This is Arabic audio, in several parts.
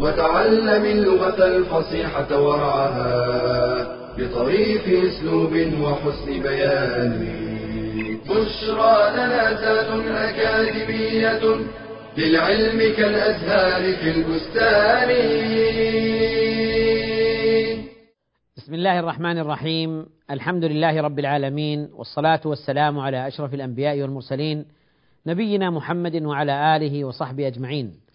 وتعلم اللغة الفصيحة ورعاها بطريف أسلوب وحسن بيان. بشرى لنا زاد أكاديمية للعلم كالأزهار في البستان. بسم الله الرحمن الرحيم. الحمد لله رب العالمين والصلاة والسلام على أشرف الأنبياء والمرسلين نبينا محمد وعلى آله وصحبه أجمعين.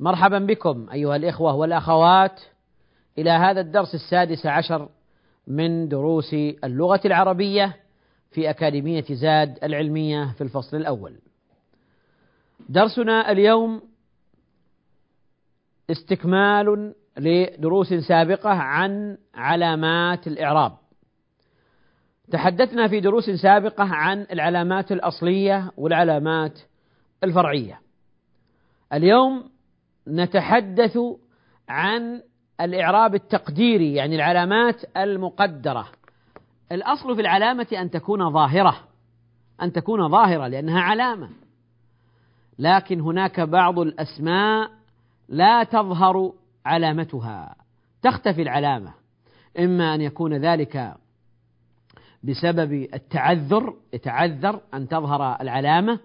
مرحبا بكم أيها الإخوة والأخوات إلى هذا الدرس السادس عشر من دروس اللغة العربية في أكاديمية زاد العلمية في الفصل الأول. درسنا اليوم استكمال لدروس سابقة عن علامات الإعراب. تحدثنا في دروس سابقة عن العلامات الأصلية والعلامات الفرعية. اليوم نتحدث عن الإعراب التقديري يعني العلامات المقدرة. الأصل في العلامة أن تكون ظاهرة أن تكون ظاهرة لأنها علامة. لكن هناك بعض الأسماء لا تظهر علامتها. تختفي العلامة. إما أن يكون ذلك بسبب التعذر يتعذر أن تظهر العلامة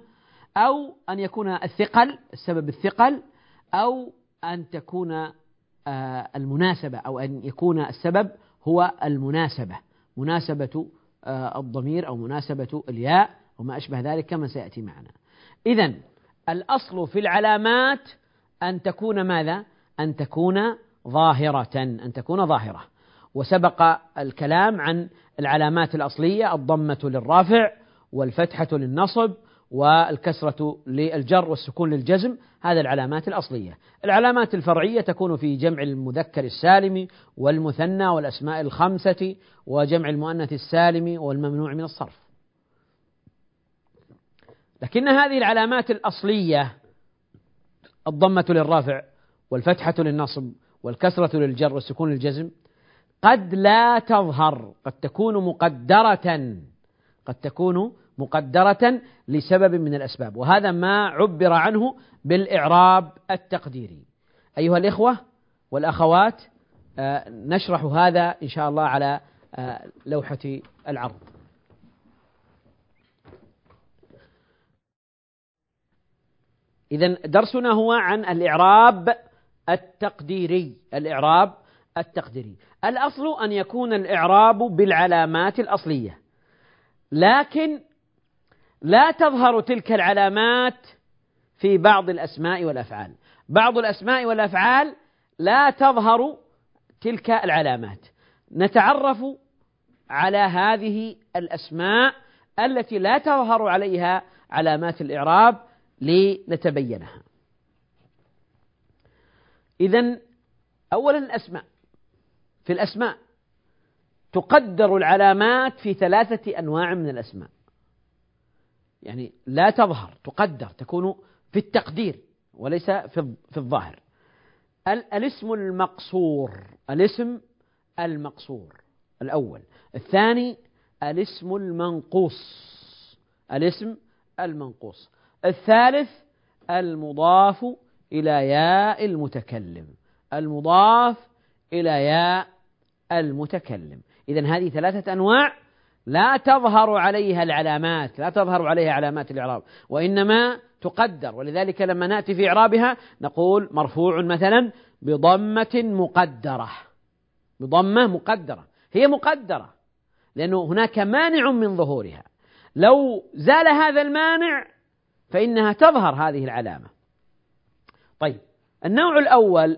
أو أن يكون الثقل السبب الثقل أو أن تكون آه، المناسبة أو أن يكون السبب هو المناسبة. مناسبة آه، الضمير أو مناسبة الياء وما أشبه ذلك كما سيأتي معنا. إذا الأصل في العلامات أن تكون ماذا؟ أن تكون ظاهرة أن تكون ظاهرة. وسبق الكلام عن العلامات الأصلية الضمة للرافع والفتحة للنصب والكسرة للجر والسكون للجزم هذا العلامات الأصلية. العلامات الفرعية تكون في جمع المذكر السالم والمثنى والأسماء الخمسة وجمع المؤنث السالم والممنوع من الصرف. لكن هذه العلامات الأصلية الضمة للرافع والفتحة للنصب والكسرة للجر والسكون للجزم قد لا تظهر قد تكون مقدرة قد تكون مقدرة لسبب من الأسباب وهذا ما عبر عنه بالإعراب التقديري. أيها الإخوة والأخوات آه، نشرح هذا إن شاء الله على آه، لوحة العرض. إذا درسنا هو عن الإعراب التقديري الإعراب التقديري. الأصل أن يكون الإعراب بالعلامات الأصلية لكن لا تظهر تلك العلامات في بعض الأسماء والأفعال. بعض الأسماء والأفعال لا تظهر تلك العلامات. نتعرف على هذه الأسماء التي لا تظهر عليها علامات الإعراب لنتبينها. إذا أولا الأسماء. في الأسماء تقدر العلامات في ثلاثة أنواع من الأسماء. يعني لا تظهر تقدر تكون في التقدير وليس في في الظاهر. الاسم المقصور الاسم المقصور الأول. الثاني الاسم المنقوص الاسم المنقوص. الثالث المضاف إلى ياء المتكلم. المضاف إلى ياء المتكلم. إذا هذه ثلاثة أنواع لا تظهر عليها العلامات لا تظهر عليها علامات الإعراب وإنما تقدر. ولذلك لما نأتي في إعرابها نقول مرفوع مثلا بضمة مقدرة. بضمة مقدرة. هي مقدرة لأنه هناك مانع من ظهورها. لو زال هذا المانع فإنها تظهر هذه العلامة. طيب النوع الأول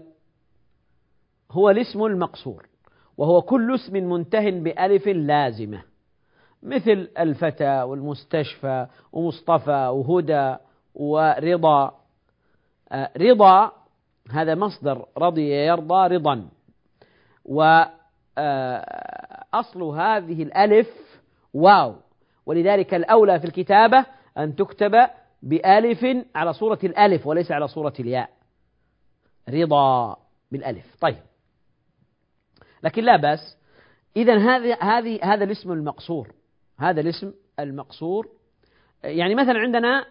هو الاسم المقصور وهو كل اسم منته بألف لازمة. مثل الفتى والمستشفى ومصطفى وهدى ورضا. آه، رضا هذا مصدر رضي يرضى رضا. وأصل آه، هذه الألف واو. ولذلك الأولى في الكتابة أن تكتب بألف على صورة الألف وليس على صورة الياء. رضا بالألف. طيب. لكن لا بأس. إذا هذه هذه هذا الاسم المقصور. هذا الاسم المقصور. يعني مثلا عندنا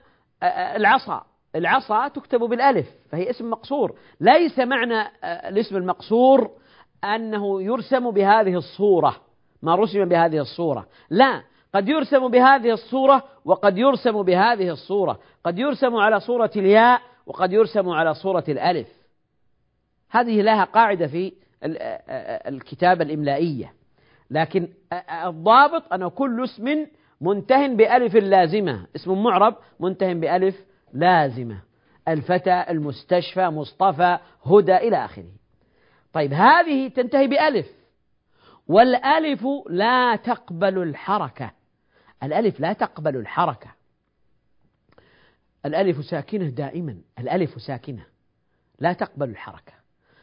العصا. العصا تكتب بالألف فهي اسم مقصور. ليس معنى الاسم المقصور أنه يرسم بهذه الصورة. ما رسم بهذه الصورة. لا قد يرسم بهذه الصورة وقد يرسم بهذه الصورة. قد يرسم على صورة الياء وقد يرسم على صورة الألف. هذه لها قاعدة في الكتابة الإملائية. لكن الضابط أن كل اسم منته بألف لازمة. اسم معرب منته بألف لازمة. الفتى المستشفى مصطفى هدى إلى آخره. طيب هذه تنتهي بألف. والألف لا تقبل الحركة. الألف لا تقبل الحركة. الألف ساكنة دائما. الألف ساكنة. لا تقبل الحركة.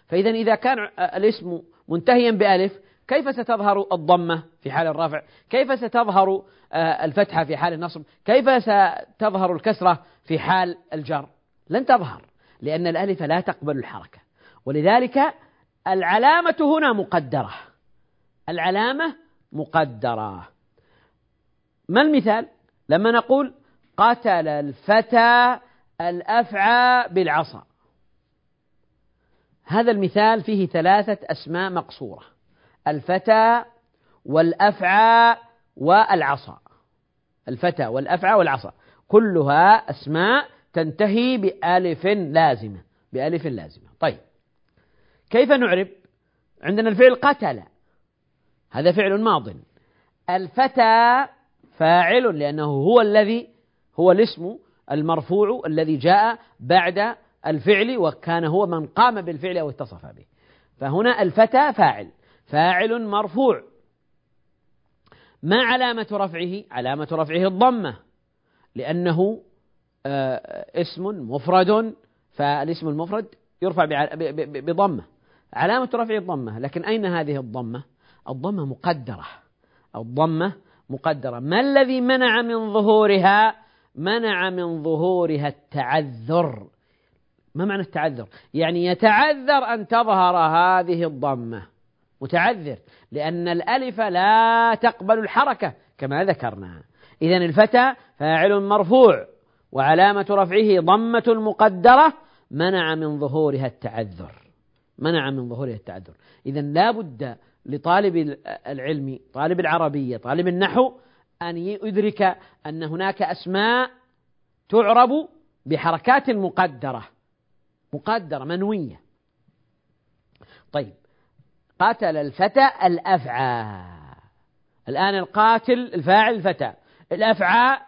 فإذا إذا كان الاسم منتهيا بألف كيف ستظهر الضمة في حال الرفع؟ كيف ستظهر آه، الفتحة في حال النصب؟ كيف ستظهر الكسرة في حال الجر؟ لن تظهر لأن الألف لا تقبل الحركة. ولذلك العلامة هنا مقدرة. العلامة مقدرة. ما المثال؟ لما نقول قتل الفتى الأفعى بالعصا. هذا المثال فيه ثلاثة أسماء مقصورة. الفتى والأفعى والعصا. الفتى والأفعى والعصا. كلها أسماء تنتهي بألف لازمة بألف لازمة. طيب كيف نعرب؟ عندنا الفعل قتل. هذا فعل ماض. الفتى فاعل لأنه هو الذي هو الاسم المرفوع الذي جاء بعد الفعل وكان هو من قام بالفعل أو اتصف به. فهنا الفتى فاعل. فاعل مرفوع ما علامة رفعه؟ علامة رفعه الضمة لأنه آه، اسم مفرد فالاسم المفرد يرفع بضمة علامة رفعه الضمة لكن أين هذه الضمة؟ الضمة مقدرة الضمة مقدرة ما الذي منع من ظهورها؟ منع من ظهورها التعذر ما معنى التعذر؟ يعني يتعذر أن تظهر هذه الضمة متعذر لأن الألف لا تقبل الحركة كما ذكرنا. إذا الفتى فاعل مرفوع وعلامة رفعه ضمة مقدرة منع من ظهورها التعذر. منع من ظهورها التعذر. إذا لا بد لطالب العلم طالب العربية طالب النحو أن يدرك أن هناك أسماء تعرب بحركات مقدرة مقدرة منوية. طيب قتل الفتى الأفعى. الآن القاتل الفاعل الفتى. الأفعى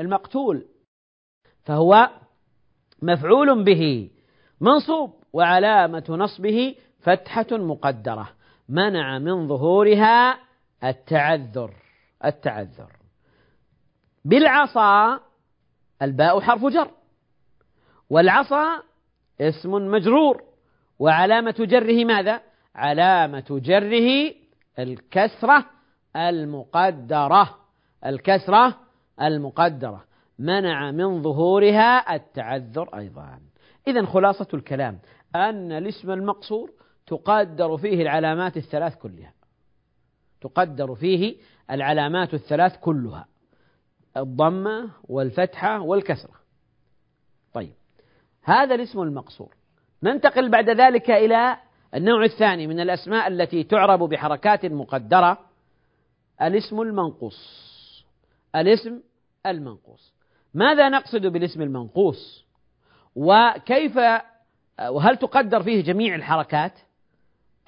المقتول. فهو مفعول به. منصوب. وعلامة نصبه فتحة مقدرة. منع من ظهورها التعذر. التعذر. بالعصا الباء حرف جر. والعصا اسم مجرور. وعلامة جره ماذا؟ علامة جره الكسرة المقدرة. الكسرة المقدرة. منع من ظهورها التعذر أيضا. إذا خلاصة الكلام. أن الاسم المقصور تقدر فيه العلامات الثلاث كلها. تقدر فيه العلامات الثلاث كلها. الضمة والفتحة والكسرة. طيب. هذا الاسم المقصور. ننتقل بعد ذلك إلى النوع الثاني من الأسماء التي تعرب بحركات مقدرة الاسم المنقوص. الاسم المنقوص. ماذا نقصد بالاسم المنقوص؟ وكيف وهل تقدر فيه جميع الحركات؟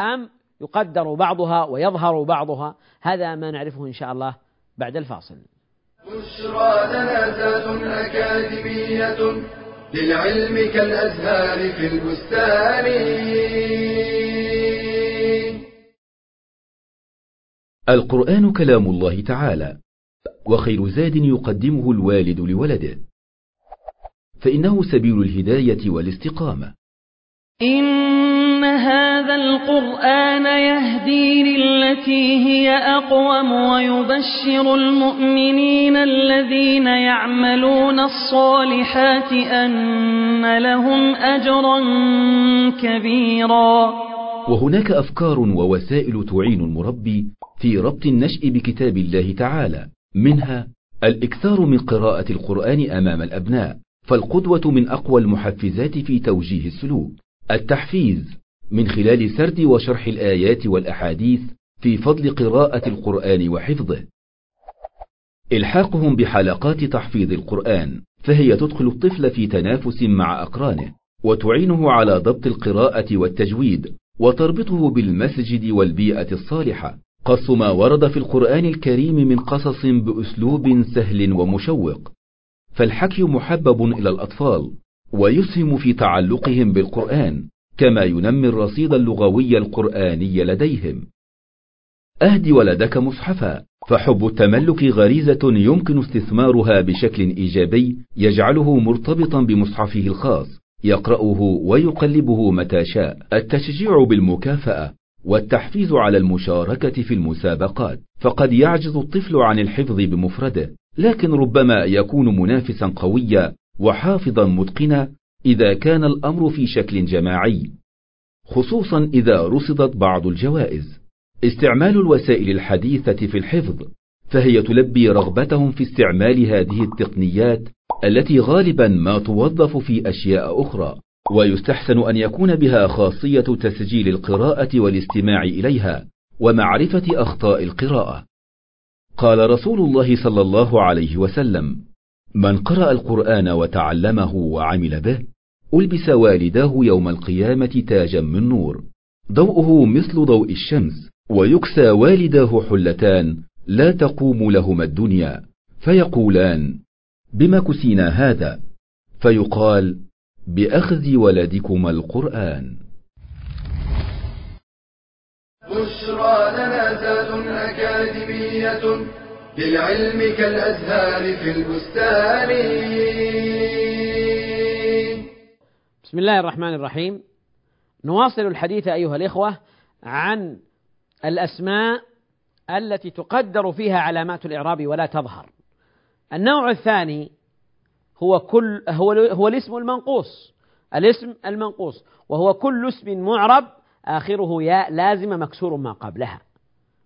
أم يقدر بعضها ويظهر بعضها؟ هذا ما نعرفه إن شاء الله بعد الفاصل. بشرى أكاديمية للعلم كالأزهار في البستان. القرآن كلام الله تعالى وخير زاد يقدمه الوالد لولده. فإنه سبيل الهداية والاستقامة. إن هذا القرآن يهدي للتي هي أقوم ويبشر المؤمنين الذين يعملون الصالحات أن لهم أجرا كبيرا. وهناك أفكار ووسائل تعين المربي في ربط النشء بكتاب الله تعالى. منها الإكثار من قراءة القرآن أمام الأبناء فالقدوة من أقوى المحفزات في توجيه السلوك. التحفيز من خلال سرد وشرح الآيات والأحاديث في فضل قراءة القرآن وحفظه. إلحاقهم بحلقات تحفيظ القرآن فهي تدخل الطفل في تنافس مع أقرانه وتعينه على ضبط القراءة والتجويد وتربطه بالمسجد والبيئة الصالحة. قص ما ورد في القرآن الكريم من قصص بأسلوب سهل ومشوق. فالحكي محبب إلى الأطفال ويسهم في تعلقهم بالقرآن. كما ينمي الرصيد اللغوي القرآني لديهم. أهدي ولدك مصحفا. فحب التملك غريزة يمكن استثمارها بشكل إيجابي يجعله مرتبطا بمصحفه الخاص. يقرأه ويقلبه متى شاء. التشجيع بالمكافأة والتحفيز على المشاركة في المسابقات. فقد يعجز الطفل عن الحفظ بمفرده. لكن ربما يكون منافسا قويا وحافظا متقنا إذا كان الأمر في شكل جماعي خصوصا إذا رصدت بعض الجوائز. استعمال الوسائل الحديثة في الحفظ فهي تلبي رغبتهم في استعمال هذه التقنيات التي غالبا ما توظف في أشياء أخرى ويستحسن أن يكون بها خاصية تسجيل القراءة والاستماع إليها ومعرفة أخطاء القراءة. قال رسول الله صلى الله عليه وسلم من قرأ القرآن وتعلمه وعمل به ألبس والداه يوم القيامة تاجا من نور. ضوءه مثل ضوء الشمس ويكسى والداه حلتان لا تقوم لهما الدنيا. فيقولان بما كسينا هذا؟ فيقال بأخذ ولدكما القرآن. بشرى لنا زاد أكاديمية للعلم كالأزهار في البستان. بسم الله الرحمن الرحيم. نواصل الحديث أيها الإخوة عن الأسماء التي تقدر فيها علامات الإعراب ولا تظهر. النوع الثاني هو كل هو هو الاسم المنقوص. الاسم المنقوص. وهو كل اسم معرب آخره ياء لازم مكسور ما قبلها.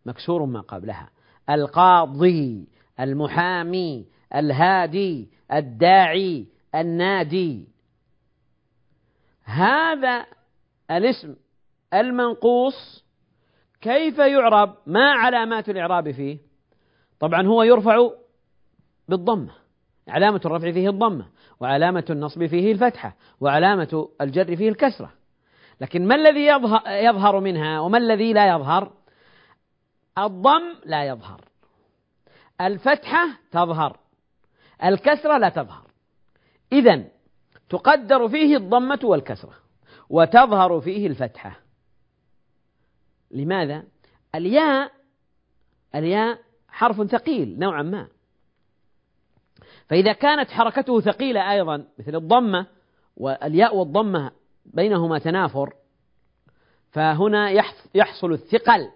مكسور ما قبلها. القاضي المحامي الهادي الداعي النادي. هذا الاسم المنقوص كيف يعرب؟ ما علامات الإعراب فيه؟ طبعا هو يرفع بالضمة علامة الرفع فيه الضمة وعلامة النصب فيه الفتحة وعلامة الجر فيه الكسرة. لكن ما الذي يظهر منها وما الذي لا يظهر؟ الضم لا يظهر. الفتحة تظهر. الكسرة لا تظهر. إذا تقدر فيه الضمة والكسرة وتظهر فيه الفتحة. لماذا؟ الياء الياء حرف ثقيل نوعا ما. فإذا كانت حركته ثقيلة أيضا مثل الضمة والياء والضمة بينهما تنافر فهنا يحصل الثقل.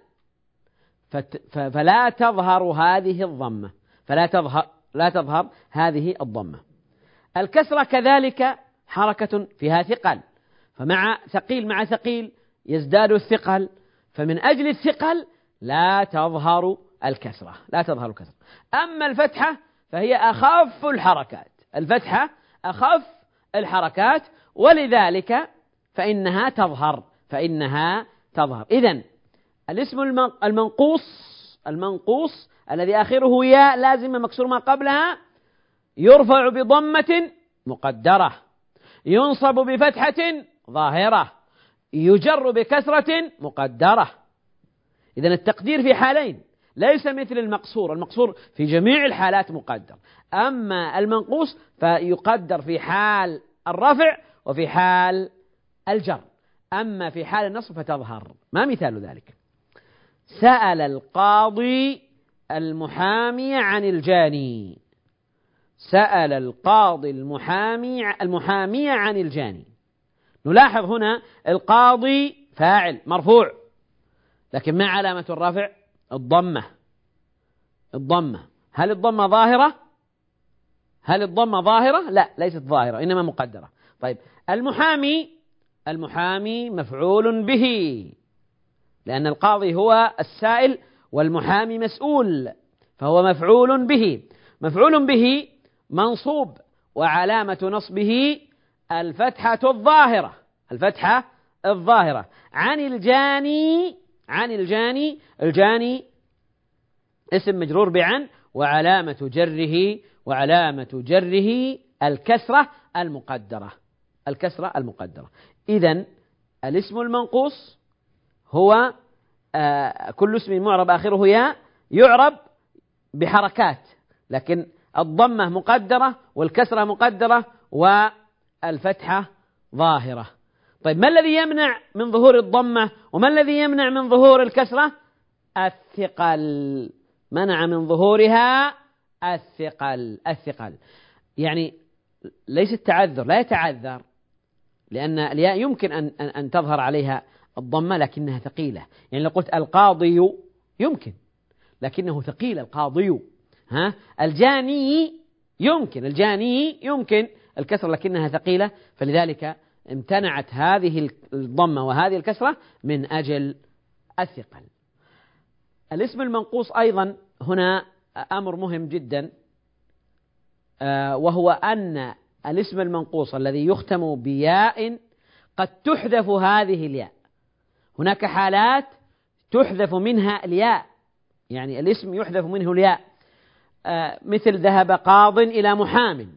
فلا تظهر هذه الضمة فلا تظهر لا تظهر هذه الضمة. الكسرة كذلك حركة فيها ثقل. فمع ثقيل مع ثقيل يزداد الثقل فمن أجل الثقل لا تظهر الكسرة لا تظهر الكسرة. أما الفتحة فهي أخف الحركات الفتحة أخف الحركات ولذلك فإنها تظهر فإنها تظهر. إذا الاسم المنقوص المنقوص الذي آخره ياء لازم مكسور ما قبلها يرفع بضمة مقدرة ينصب بفتحة ظاهرة يجر بكسرة مقدرة. إذا التقدير في حالين ليس مثل المقصور المقصور في جميع الحالات مقدر. أما المنقوص فيقدر في حال الرفع وفي حال الجر. أما في حال النصب فتظهر. ما مثال ذلك؟ سأل القاضي المحامي عن الجاني. سأل القاضي المحامي المحامي عن الجاني. نلاحظ هنا القاضي فاعل مرفوع لكن ما علامة الرفع؟ الضمة. الضمة. هل الضمة ظاهرة؟ هل الضمة ظاهرة؟ لا ليست ظاهرة إنما مقدرة. طيب المحامي المحامي مفعول به لأن القاضي هو السائل والمحامي مسؤول فهو مفعول به. مفعول به منصوب وعلامة نصبه الفتحة الظاهرة الفتحة الظاهرة. عن الجاني عن الجاني الجاني اسم مجرور بعن وعلامة جره وعلامة جره الكسرة المقدرة الكسرة المقدرة. إذا الاسم المنقوص هو آه كل اسم معرب آخره ياء يعرب بحركات لكن الضمة مقدرة والكسرة مقدرة والفتحة ظاهرة. طيب ما الذي يمنع من ظهور الضمة وما الذي يمنع من ظهور الكسرة؟ الثقل. منع من ظهورها الثقل. الثقل. يعني ليس التعذر لا يتعذر لأن الياء يمكن أن أن تظهر عليها الضمة لكنها ثقيلة. يعني لو قلت القاضي يمكن لكنه ثقيل القاضي. ها؟ الجاني يمكن الجاني يمكن الكسرة لكنها ثقيلة فلذلك امتنعت هذه الضمة وهذه الكسرة من أجل الثقل. الاسم المنقوص أيضا هنا أمر مهم جدا آه، وهو أن الاسم المنقوص الذي يختم بياء قد تحذف هذه الياء. هناك حالات تحذف منها الياء يعني الاسم يحذف منه الياء. مثل ذهب قاض إلى محام.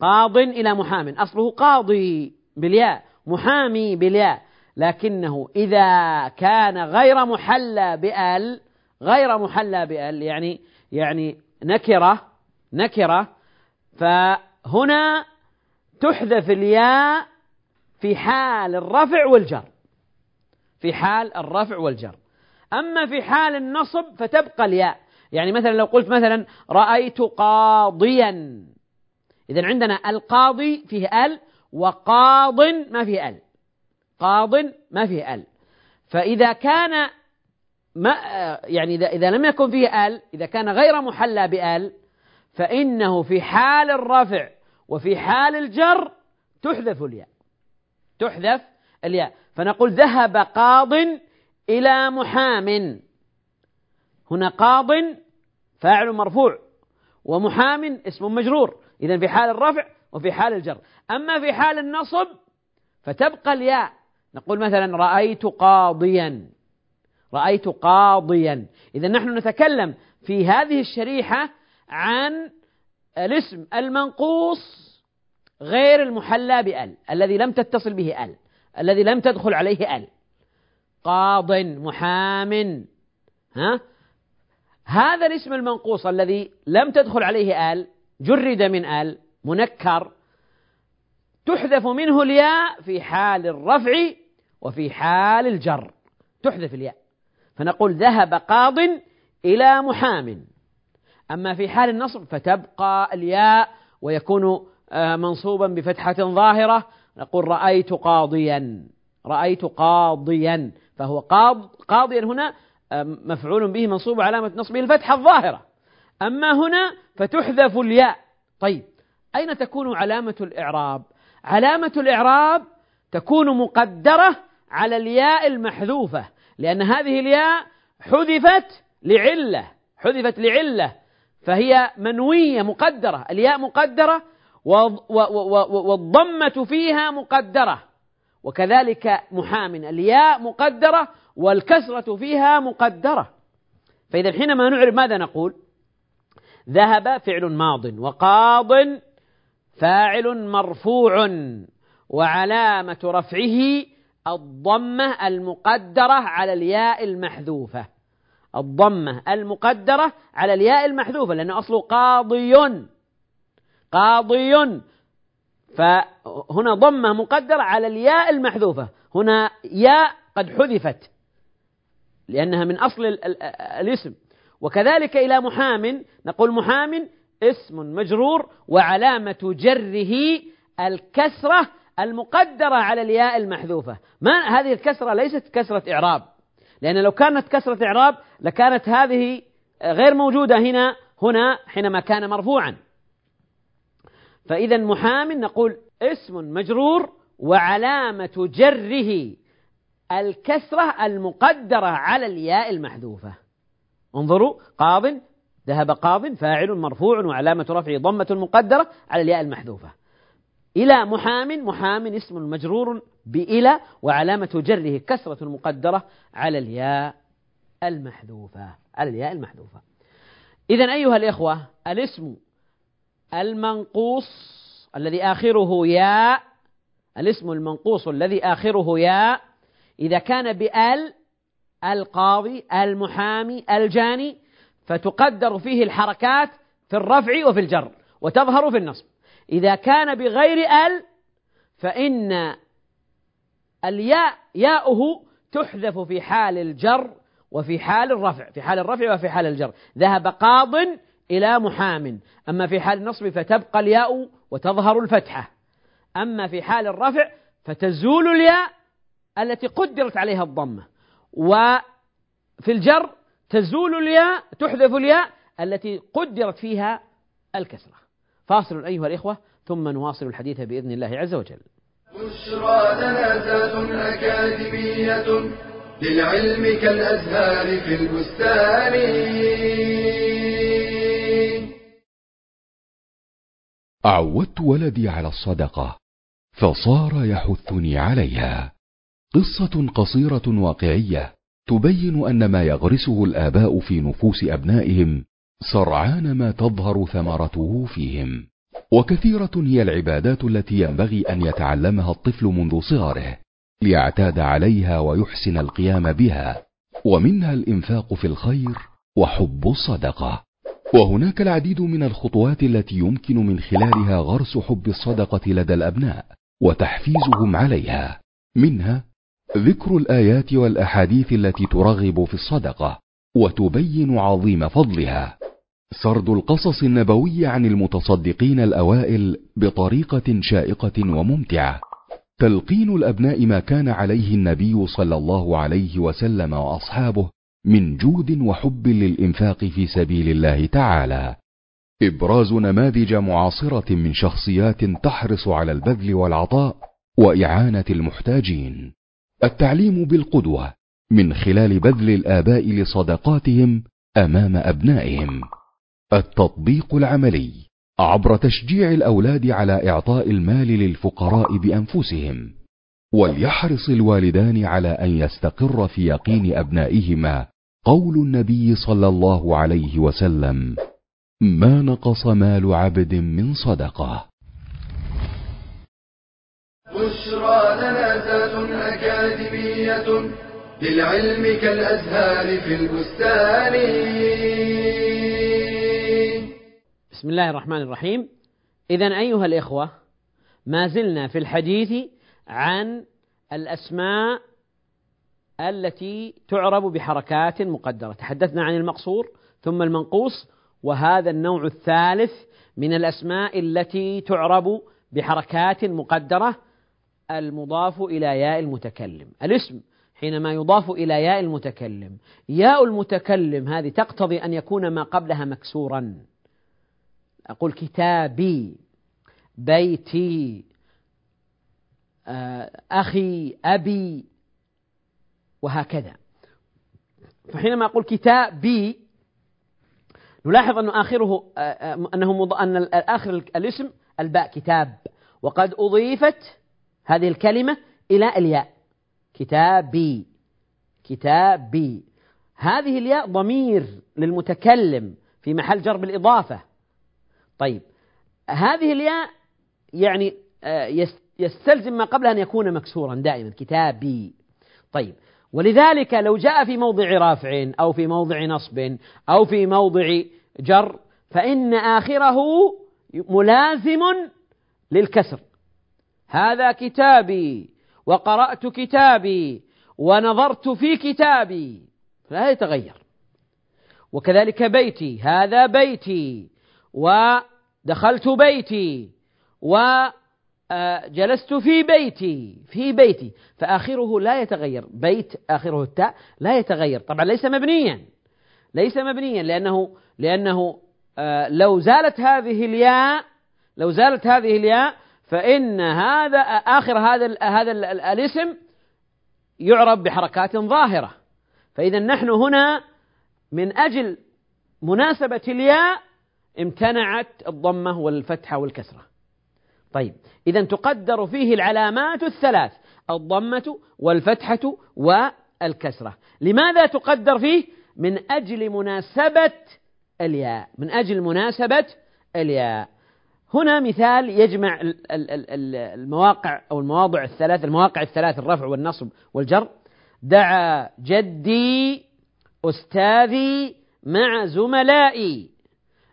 قاض إلى محام. أصله قاضي بالياء محامي بالياء. لكنه إذا كان غير محلى بأل غير محلى بأل يعني يعني نكرة نكرة فهنا تحذف الياء في حال الرفع والجر. في حال الرفع والجر. أما في حال النصب فتبقى الياء. يعني مثلا لو قلت مثلا رأيت قاضيا. إذا عندنا القاضي فيه ال وقاض ما فيه ال. قاض ما فيه ال. فإذا كان ما يعني إذا إذا لم يكن فيه ال إذا كان غير محلى بال فإنه في حال الرفع وفي حال الجر تحذف الياء. تحذف الياء. فنقول ذهب قاض إلى محام. هنا قاض فاعل مرفوع ومحام اسم مجرور. إذا في حال الرفع وفي حال الجر. أما في حال النصب فتبقى الياء. نقول مثلا رأيت قاضيا. رأيت قاضيا. إذا نحن نتكلم في هذه الشريحة عن الاسم المنقوص غير المحلى بأل الذي لم تتصل به أل الذي لم تدخل عليه أل. قاض محام. ها؟ هذا الاسم المنقوص الذي لم تدخل عليه آل جرد من آل منكر تحذف منه الياء في حال الرفع وفي حال الجر. تحذف الياء. فنقول ذهب قاض إلى محام. أما في حال النصب فتبقى الياء ويكون آه، منصوبا بفتحة ظاهرة. نقول رأيت قاضيا. رأيت قاضيا. فهو قاض قاضيا هنا مفعول به منصوب علامة نصبه الفتحة الظاهرة. أما هنا فتحذف الياء. طيب أين تكون علامة الإعراب؟ علامة الإعراب تكون مقدرة على الياء المحذوفة لأن هذه الياء حذفت لعلة حذفت لعلة فهي منوية مقدرة. الياء مقدرة والضمة فيها مقدرة وكذلك محام. الياء مقدرة والكسرة فيها مقدرة. فإذا حينما نعرف ماذا نقول؟ ذهب فعل ماض وقاض فاعل مرفوع وعلامة رفعه الضمة المقدرة على الياء المحذوفة. الضمة المقدرة على الياء المحذوفة لأنه أصله قاضي. قاضي. فهنا ضمة مقدرة على الياء المحذوفة. هنا ياء قد حذفت. لأنها من أصل الاسم. وكذلك إلى محام نقول محام اسم مجرور وعلامة جره الكسرة المقدرة على الياء المحذوفة. ما هذه الكسرة ليست كسرة إعراب. لأن لو كانت كسرة إعراب لكانت هذه غير موجودة هنا هنا حينما كان مرفوعا. فإذا محام نقول اسم مجرور وعلامة جره الكسرة المقدرة على الياء المحذوفة. انظروا قاض ذهب قاض فاعل مرفوع وعلامة رفعه ضمة مقدرة على الياء المحذوفة. إلى محام محام اسم مجرور بإلى وعلامة جره كسرة مقدرة على الياء المحذوفة على الياء المحذوفة. إذا أيها الإخوة الاسم المنقوص الذي آخره ياء الاسم المنقوص الذي آخره ياء إذا كان بأل القاضي المحامي الجاني فتقدر فيه الحركات في الرفع وفي الجر وتظهر في النصب. إذا كان بغير آل فإن الياء ياؤه تحذف في حال الجر وفي حال الرفع في حال الرفع وفي حال الجر. ذهب قاض إلى محام. أما في حال النصب فتبقى الياء وتظهر الفتحة. أما في حال الرفع فتزول الياء التي قدرت عليها الضمة. وفي الجر تزول الياء تحذف الياء التي قدرت فيها الكسرة. فاصل أيها الإخوة ثم نواصل الحديث بإذن الله عز وجل. بشرى أكاديمية للعلم كالأزهار في البستان. عودت ولدي على الصدقة فصار يحثني عليها. قصة قصيرة واقعية تبين أن ما يغرسه الآباء في نفوس أبنائهم سرعان ما تظهر ثمرته فيهم. وكثيرة هي العبادات التي ينبغي أن يتعلمها الطفل منذ صغره ليعتاد عليها ويحسن القيام بها ومنها الإنفاق في الخير وحب الصدقة. وهناك العديد من الخطوات التي يمكن من خلالها غرس حب الصدقة لدى الأبناء وتحفيزهم عليها منها ذكر الآيات والأحاديث التي ترغب في الصدقة وتبين عظيم فضلها. سرد القصص النبوي عن المتصدقين الأوائل بطريقة شائقة وممتعة. تلقين الأبناء ما كان عليه النبي صلى الله عليه وسلم وأصحابه من جود وحب للإنفاق في سبيل الله تعالى. إبراز نماذج معاصرة من شخصيات تحرص على البذل والعطاء وإعانة المحتاجين. التعليم بالقدوة من خلال بذل الآباء لصدقاتهم أمام أبنائهم. التطبيق العملي عبر تشجيع الأولاد على إعطاء المال للفقراء بأنفسهم وليحرص الوالدان على أن يستقر في يقين أبنائهما قول النبي صلى الله عليه وسلم ما نقص مال عبد من صدقة. بشرى لنا أكاديمية للعلم كالأزهار في البستان. بسم الله الرحمن الرحيم. إذا أيها الإخوة ما زلنا في الحديث عن الأسماء التي تعرب بحركات مقدرة. تحدثنا عن المقصور ثم المنقوص وهذا النوع الثالث من الأسماء التي تعرب بحركات مقدرة. المضاف إلى ياء المتكلم. الاسم حينما يضاف إلى ياء المتكلم. ياء المتكلم هذه تقتضي أن يكون ما قبلها مكسورا. أقول كتابي بيتي آه، أخي أبي وهكذا. فحينما أقول كتابي نلاحظ أن آخره آه، آه، أنه أن آخر الاسم الباء كتاب. وقد أضيفت هذه الكلمة إلى الياء. كتابي. كتابي. هذه الياء ضمير للمتكلم في محل جر بالإضافة طيب هذه الياء يعني آه، يستلزم ما قبلها أن يكون مكسورا دائما. كتابي. طيب ولذلك لو جاء في موضع رافع أو في موضع نصب أو في موضع جر فإن آخره ملازم للكسر. هذا كتابي وقرأت كتابي ونظرت في كتابي. فلا يتغير. وكذلك بيتي هذا بيتي ودخلت بيتي و آه، في بيتي في بيتي. فآخره لا يتغير. بيت آخره التاء لا يتغير. طبعا ليس مبنيا. ليس مبنيا لأنه لأنه آه، لو زالت هذه الياء لو زالت هذه الياء فإن هذا آخر هذا هذا الاسم يعرب بحركات ظاهرة. فإذا نحن هنا من أجل مناسبة الياء امتنعت الضمة والفتحة والكسرة. طيب إذا تقدر فيه العلامات الثلاث الضمة والفتحة والكسرة. لماذا تقدر فيه؟ من أجل مناسبة الياء من أجل مناسبة الياء. هنا مثال يجمع المواقع أو المواضع الثلاث المواقع الثلاث الرفع والنصب والجر. دعا جدي أستاذي مع زملائي.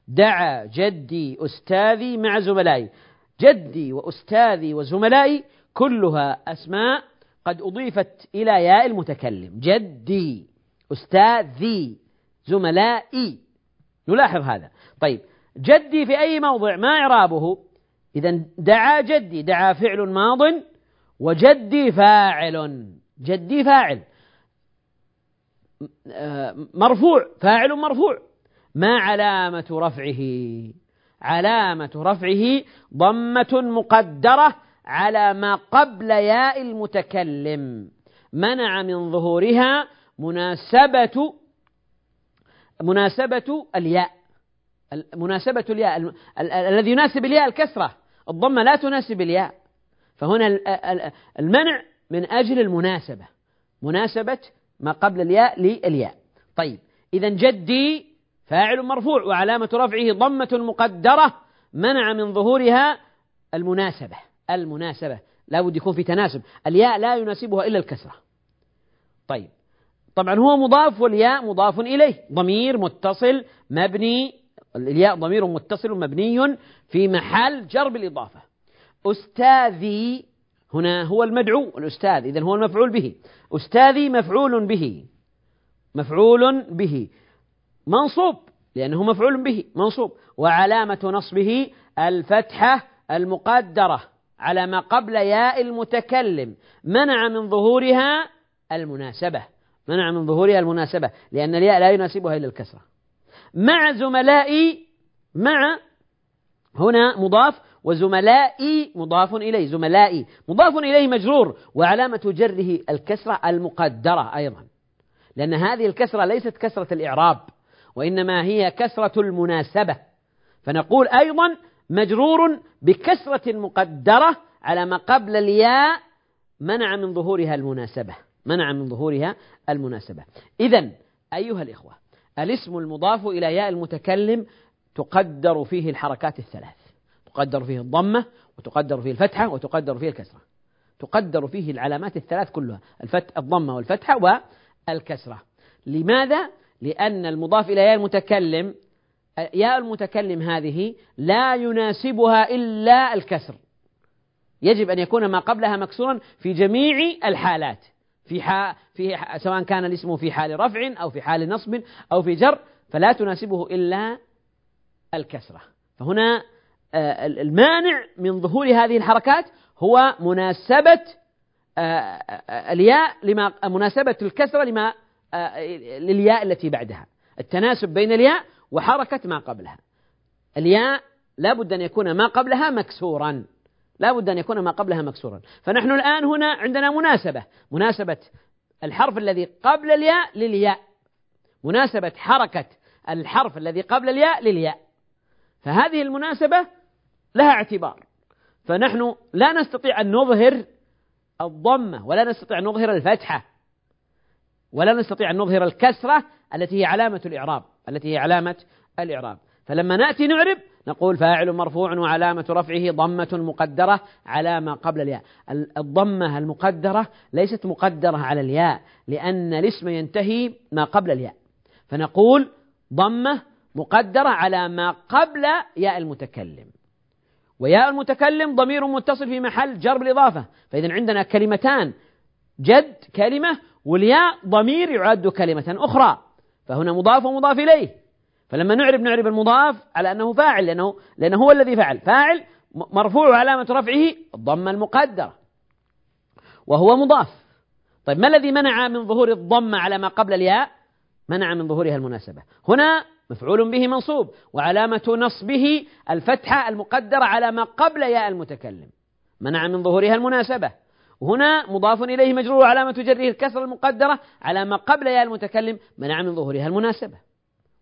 دعا جدي أستاذي مع زملائي. جدي وأستاذي وزملائي كلها أسماء قد أضيفت إلى ياء المتكلم. جدي أستاذي زملائي. نلاحظ هذا. طيب جدي في أي موضع ما إعرابه. إذا دعا جدي دعا فعل ماض وجدي فاعل. جدي فاعل. مرفوع فاعل مرفوع. ما علامة رفعه؟ علامة رفعه ضمة مقدرة على ما قبل ياء المتكلم. منع من ظهورها مناسبة مناسبة الياء. مناسبة الياء. الذي يناسب الياء الكسرة. الضمة لا تناسب الياء. فهنا المنع من أجل المناسبة. مناسبة ما قبل الياء للياء. طيب إذا جدي فاعل مرفوع وعلامة رفعه ضمة مقدرة منع من ظهورها المناسبة. المناسبة. لا بد يكون في تناسب. الياء لا يناسبها إلا الكسرة. طيب طبعا هو مضاف والياء مضاف إليه. ضمير متصل مبني الياء ضمير متصل مبني في محل جر بالإضافة أستاذي هنا هو المدعو الأستاذ إذا هو المفعول به. أستاذي مفعول به. مفعول به. منصوب لأنه مفعول به منصوب. وعلامة نصبه الفتحة المقدرة على ما قبل ياء المتكلم. منع من ظهورها المناسبة. منع من ظهورها المناسبة لأن الياء لا يناسبها إلا الكسرة. مع زملائي مع هنا مضاف وزملائي مضاف إليه زملائي مضاف إليه مجرور وعلامة جره الكسرة المقدرة أيضا لأن هذه الكسرة ليست كسرة الإعراب وإنما هي كسرة المناسبة. فنقول أيضا مجرور بكسرة مقدرة على ما قبل الياء منع من ظهورها المناسبة منع من ظهورها المناسبة. إذا أيها الإخوة الاسم المضاف إلى ياء المتكلم تقدر فيه الحركات الثلاث. تقدر فيه الضمة وتقدر فيه الفتحة وتقدر فيه الكسرة. تقدر فيه العلامات الثلاث كلها الفتح الضمة والفتحة والكسرة. لماذا؟ لأن المضاف إلى ياء المتكلم ياء المتكلم هذه لا يناسبها إلا الكسر. يجب أن يكون ما قبلها مكسورا في جميع الحالات. في حال في سواء كان الاسم في حال رفع أو في حال نصب أو في جر فلا تناسبه إلا الكسرة. فهنا آه، المانع من ظهور هذه الحركات هو مناسبة آه، آه، الياء لما مناسبة الكسرة لما للياء التي بعدها. التناسب بين الياء وحركة ما قبلها. الياء لا بد أن يكون ما قبلها مكسورا. لا بد أن يكون ما قبلها مكسورا. فنحن الآن هنا عندنا مناسبة. مناسبة الحرف الذي قبل الياء للياء. مناسبة حركة الحرف الذي قبل الياء للياء. فهذه المناسبة لها اعتبار. فنحن لا نستطيع أن نظهر الضمة ولا نستطيع أن نظهر الفتحة ولا نستطيع أن نظهر الكسرة التي هي علامة الإعراب التي هي علامة الإعراب. فلما نأتي نعرب نقول فاعل مرفوع وعلامة رفعه ضمة مقدرة على ما قبل الياء. الضمة المقدرة ليست مقدرة على الياء لأن الاسم ينتهي ما قبل الياء. فنقول ضمة مقدرة على ما قبل ياء المتكلم. وياء المتكلم ضمير متصل في محل جر بالإضافة. فإذا عندنا كلمتان جد كلمة والياء ضمير يعد كلمة أخرى. فهنا مضاف ومضاف إليه. فلما نعرب نعرب المضاف على أنه فاعل لأنه لأنه هو الذي فعل. فاعل مرفوع علامة رفعه الضمة المقدرة وهو مضاف. طيب ما الذي منع من ظهور الضمة على ما قبل الياء؟ منع من ظهورها المناسبة. هنا مفعول به منصوب وعلامة نصبه الفتحة المقدرة على ما قبل ياء المتكلم. منع من ظهورها المناسبة. هنا مضاف إليه مجرور علامة جره الكسر المقدرة على ما قبل ياء المتكلم منع من ظهورها المناسبة.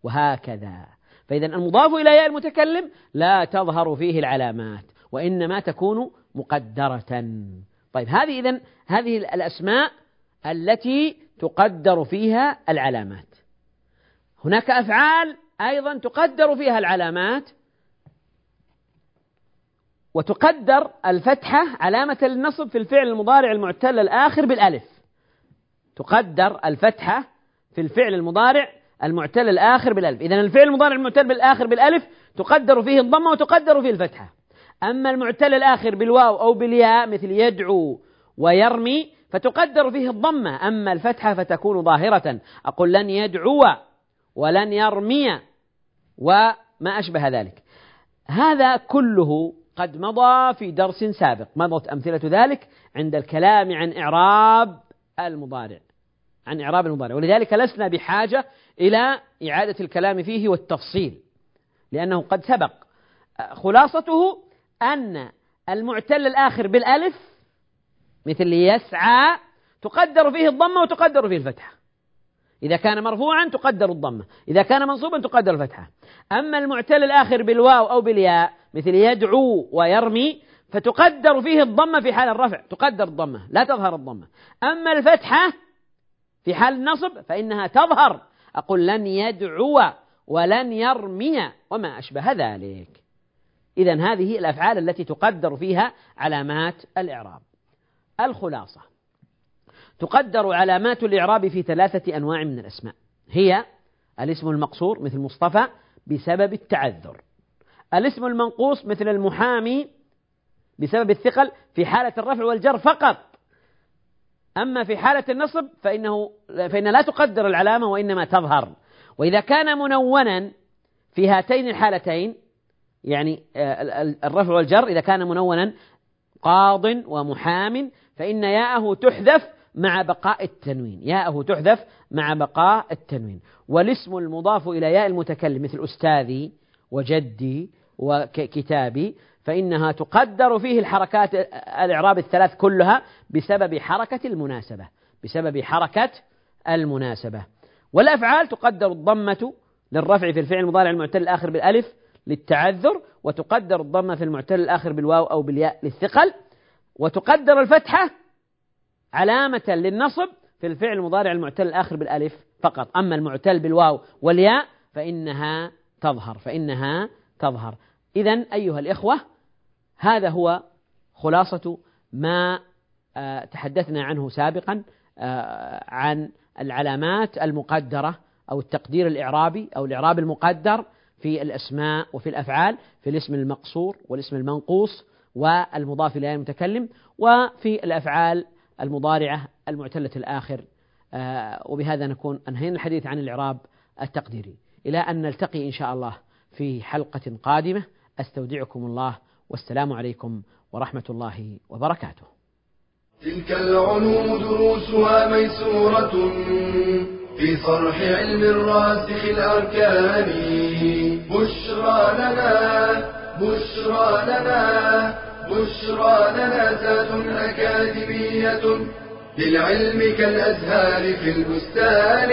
وهكذا. فإذا المضاف إلى ياء المتكلم لا تظهر فيه العلامات وإنما تكون مقدرة. طيب هذه إذن هذه الأسماء التي تقدر فيها العلامات. هناك أفعال أيضا تقدر فيها العلامات وتقدر الفتحة علامة النصب في الفعل المضارع المعتل الآخر بالألف. تقدر الفتحة في الفعل المضارع المعتل الآخر بالألف. إذا الفعل المضارع المعتل بالآخر بالألف تقدر فيه الضمة وتقدر فيه الفتحة. أما المعتل الآخر بالواو أو بالياء مثل يدعو ويرمي فتقدر فيه الضمة. أما الفتحة فتكون ظاهرة. أقول لن يدعو ولن يرمي وما أشبه ذلك. هذا كله قد مضى في درس سابق. مضت أمثلة ذلك عند الكلام عن إعراب المضارع. عن إعراب المضارع. ولذلك لسنا بحاجة إلى إعادة الكلام فيه والتفصيل لأنه قد سبق. خلاصته أن المعتل الآخر بالألف مثل يسعى تقدر فيه الضمة وتقدر فيه الفتحة. إذا كان مرفوعا تقدر الضمة إذا كان منصوبا تقدر الفتحة. أما المعتل الآخر بالواو أو بالياء مثل يدعو ويرمي فتقدر فيه الضمة في حال الرفع تقدر الضمة لا تظهر الضمة. أما الفتحة في حال النصب فإنها تظهر. أقول لن يدعو ولن يرمي وما أشبه ذلك. إذا هذه الأفعال التي تقدر فيها علامات الإعراب. الخلاصة. تقدر علامات الإعراب في ثلاثة أنواع من الأسماء. هي الاسم المقصور مثل مصطفى بسبب التعذر. الاسم المنقوص مثل المحامي بسبب الثقل في حالة الرفع والجر فقط. أما في حالة النصب فإنه فإن لا تقدر العلامة وإنما تظهر. وإذا كان منونا في هاتين الحالتين يعني آه، الرفع والجر إذا كان منونا قاض ومحام فإن ياءه تحذف مع بقاء التنوين. ياءه تحذف مع بقاء التنوين. والاسم المضاف إلى ياء المتكلم مثل أستاذي وجدي وكتابي فإنها تقدر فيه الحركات الإعراب الثلاث كلها بسبب حركة المناسبة بسبب حركة المناسبة. والأفعال تقدر الضمة للرفع في الفعل المضارع المعتل الآخر بالألف للتعذر وتقدر الضمة في المعتل الآخر بالواو أو بالياء للثقل وتقدر الفتحة علامة للنصب في الفعل المضارع المعتل الآخر بالألف فقط. أما المعتل بالواو والياء فإنها تظهر فإنها تظهر. إذا أيها الإخوة هذا هو خلاصة ما آه، تحدثنا عنه سابقا آه، عن العلامات المقدرة أو التقدير الإعرابي أو الإعراب المقدر في الأسماء وفي الأفعال في الاسم المقصور والاسم المنقوص والمضاف إلى المتكلم وفي الأفعال المضارعة المعتلة الآخر. آه، وبهذا نكون أنهينا الحديث عن الإعراب التقديري. إلى أن نلتقي إن شاء الله في حلقة قادمة. أستودعكم الله والسلام عليكم ورحمة الله وبركاته. تلك العلوم دروسها ميسورة في صرح علم الراسخ الأركان. بشرى لنا بشرى لنا بشرى لنا ذات أكاديمية للعلم كالأزهار في البستان.